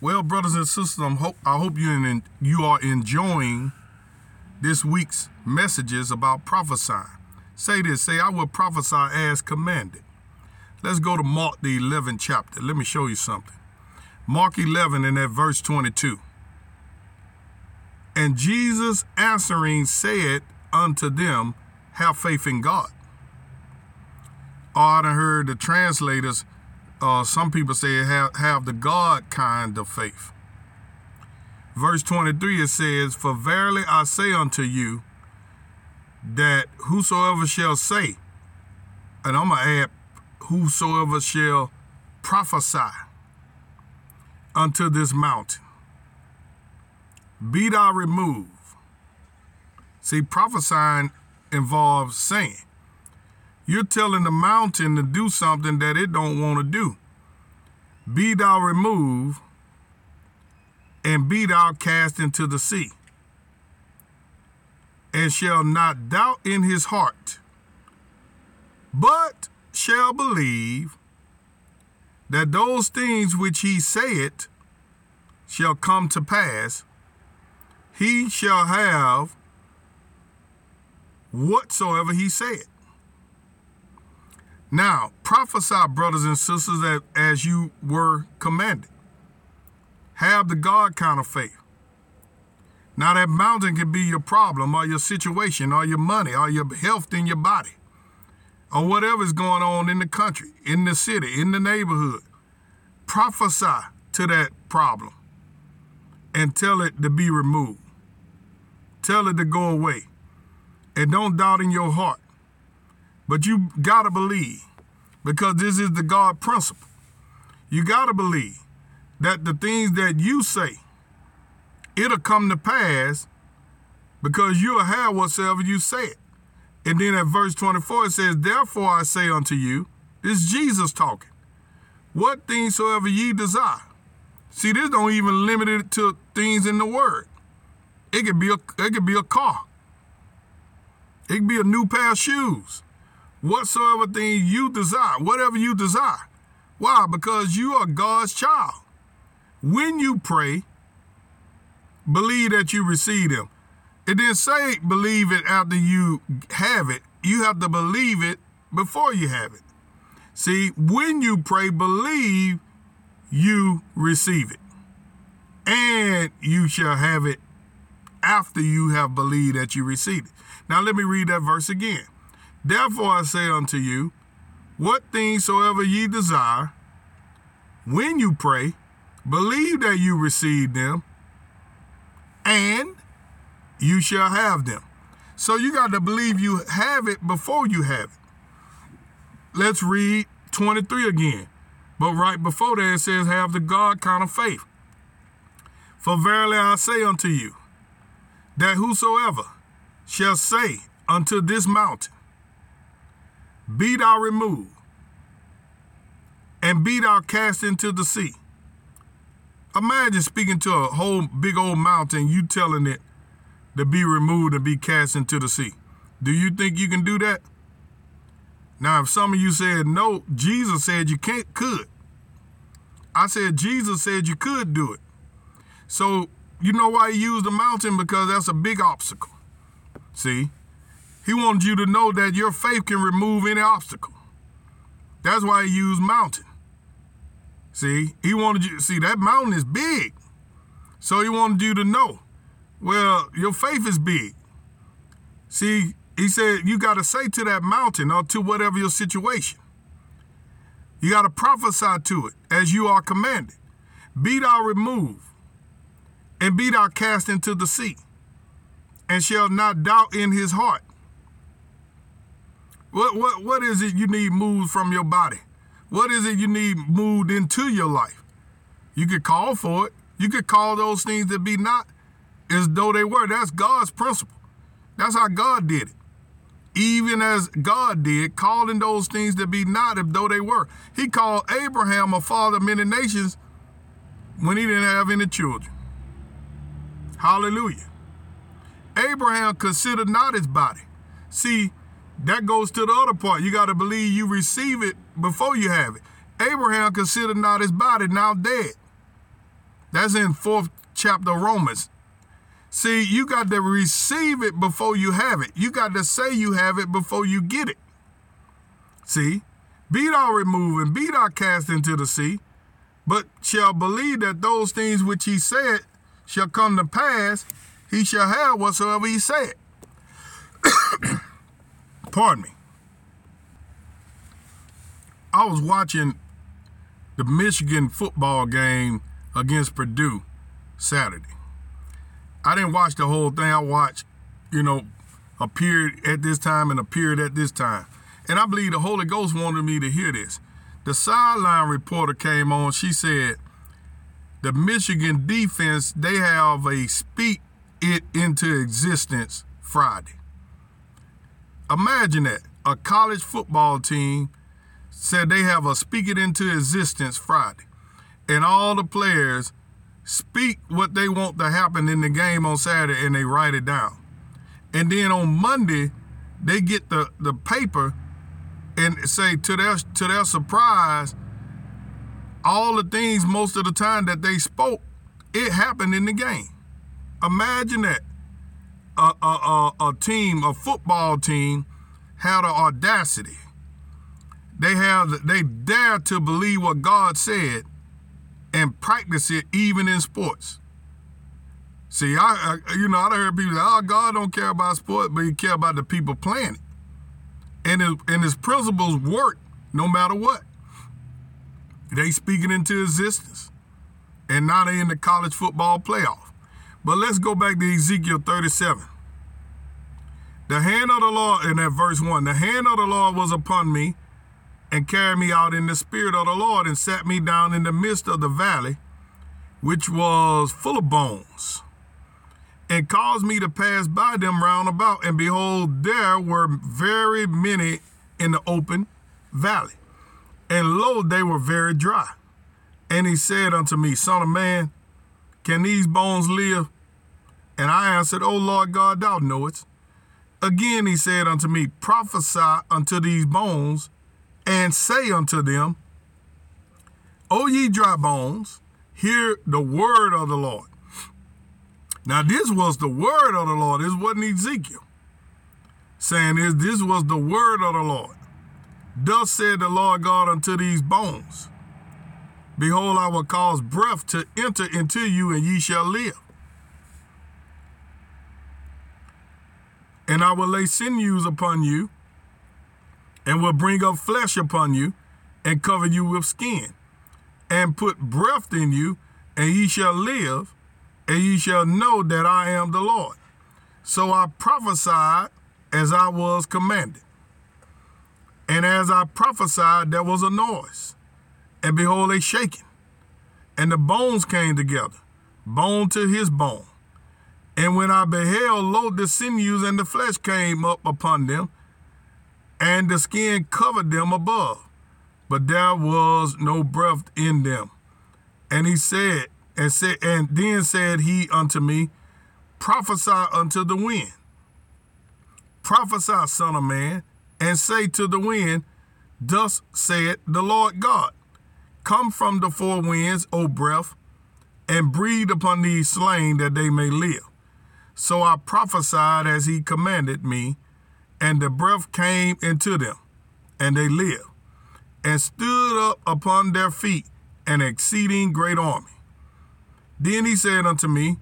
Well, brothers and sisters, I'm hope, I hope you in, you are enjoying this week's messages about prophesying. Say this, say, I will prophesy as commanded. Let's go to Mark, the 11th chapter. Let me show you something. Mark 11 and at verse 22. And Jesus answering said unto them, Have faith in God. Oh, I done heard the translators uh, some people say have, have the God kind of faith. Verse 23 it says, For verily I say unto you, that whosoever shall say, and I'm going to add, whosoever shall prophesy unto this mountain, be thou removed. See, prophesying involves saying. You're telling the mountain to do something that it don't want to do. Be thou removed and be thou cast into the sea. And shall not doubt in his heart, but shall believe that those things which he saith shall come to pass, he shall have whatsoever he said. Now, prophesy, brothers and sisters, that as you were commanded. Have the God kind of faith. Now, that mountain can be your problem or your situation or your money or your health in your body or whatever is going on in the country, in the city, in the neighborhood. Prophesy to that problem and tell it to be removed. Tell it to go away. And don't doubt in your heart but you got to believe because this is the God principle. You got to believe that the things that you say, it'll come to pass because you'll have whatsoever you say. It. And then at verse 24, it says, Therefore I say unto you, this is Jesus talking, what things soever ye desire. See, this don't even limit it to things in the word. It could be a it could be a car. It could be a new pair of shoes whatsoever thing you desire, whatever you desire. Why? Because you are God's child. When you pray, believe that you receive them. It didn't say believe it after you have it. You have to believe it before you have it. See, when you pray, believe you receive it. And you shall have it after you have believed that you received it. Now, let me read that verse again. Therefore I say unto you, what things soever ye desire, when you pray, believe that you receive them, and you shall have them. So you got to believe you have it before you have it. Let's read 23 again. But right before that, it says, Have the God kind of faith. For verily I say unto you, that whosoever shall say unto this mountain, be thou removed, and be thou cast into the sea. Imagine speaking to a whole big old mountain, you telling it to be removed and be cast into the sea. Do you think you can do that? Now, if some of you said no, Jesus said you can't, could. I said Jesus said you could do it. So, you know why he used the mountain? Because that's a big obstacle. See? He wanted you to know that your faith can remove any obstacle. That's why he used mountain. See, he wanted you to see that mountain is big. So he wanted you to know, well, your faith is big. See, he said you got to say to that mountain or to whatever your situation. You got to prophesy to it as you are commanded. Be thou removed and be thou cast into the sea, and shall not doubt in his heart. What what what is it you need moved from your body? What is it you need moved into your life? You could call for it. You could call those things that be not as though they were. That's God's principle. That's how God did it. Even as God did, calling those things that be not as though they were. He called Abraham a father of many nations when he didn't have any children. Hallelujah. Abraham considered not his body. See, that goes to the other part. You got to believe you receive it before you have it. Abraham considered not his body now dead. That's in fourth chapter Romans. See, you got to receive it before you have it. You got to say you have it before you get it. See, be thou removed and be thou cast into the sea, but shall believe that those things which he said shall come to pass, he shall have whatsoever he said. Pardon me. I was watching the Michigan football game against Purdue Saturday. I didn't watch the whole thing. I watched, you know, a period at this time and a period at this time. And I believe the Holy Ghost wanted me to hear this. The sideline reporter came on. She said, the Michigan defense, they have a speak it into existence Friday. Imagine that. A college football team said they have a speak it into existence Friday. And all the players speak what they want to happen in the game on Saturday and they write it down. And then on Monday, they get the, the paper and say to their to their surprise, all the things most of the time that they spoke, it happened in the game. Imagine that. A, a, a, a team, a football team, had the audacity. They have they dare to believe what God said and practice it even in sports. See, I, I you know I heard people say, "Oh, God don't care about sport, but He care about the people playing it." And his, and His principles work no matter what. They speaking into existence, and now they in the college football playoff. But let's go back to Ezekiel 37. The hand of the Lord, in that verse 1, the hand of the Lord was upon me and carried me out in the spirit of the Lord and sat me down in the midst of the valley, which was full of bones, and caused me to pass by them round about. And behold, there were very many in the open valley. And lo, they were very dry. And he said unto me, Son of man, can these bones live? And I answered, O Lord God, thou knowest. Again he said unto me, Prophesy unto these bones, and say unto them, O ye dry bones, hear the word of the Lord. Now this was the word of the Lord. This wasn't Ezekiel. Saying this, this was the word of the Lord. Thus said the Lord God unto these bones, Behold, I will cause breath to enter into you, and ye shall live. And I will lay sinews upon you, and will bring up flesh upon you, and cover you with skin, and put breath in you, and ye shall live, and ye shall know that I am the Lord. So I prophesied as I was commanded. And as I prophesied, there was a noise, and behold, a shaking. And the bones came together, bone to his bone. And when I beheld, lo, the sinews and the flesh came up upon them, and the skin covered them above, but there was no breath in them. And he said, and said, and then said he unto me, Prophesy unto the wind. Prophesy, son of man, and say to the wind, Thus saith the Lord God, Come from the four winds, O breath, and breathe upon these slain that they may live. So I prophesied as he commanded me, and the breath came into them, and they lived, and stood up upon their feet, an exceeding great army. Then he said unto me,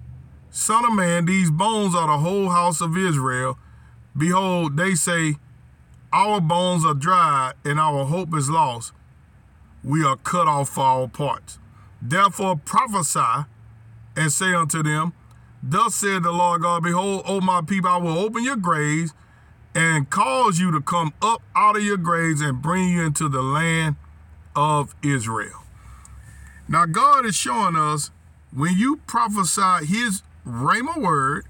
Son of man, these bones are the whole house of Israel. Behold, they say, our bones are dried and our hope is lost. We are cut off for our parts. Therefore prophesy and say unto them, Thus said the Lord God, Behold, O my people, I will open your graves and cause you to come up out of your graves and bring you into the land of Israel. Now, God is showing us when you prophesy his rhema word,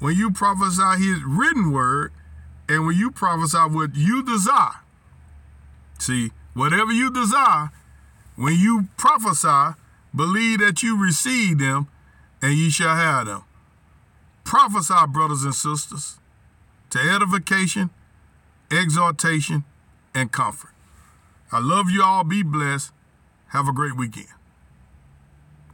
when you prophesy his written word, and when you prophesy what you desire, see, whatever you desire, when you prophesy, believe that you receive them and ye shall have them. Prophesy, brothers and sisters, to edification, exhortation, and comfort. I love you all. Be blessed. Have a great weekend.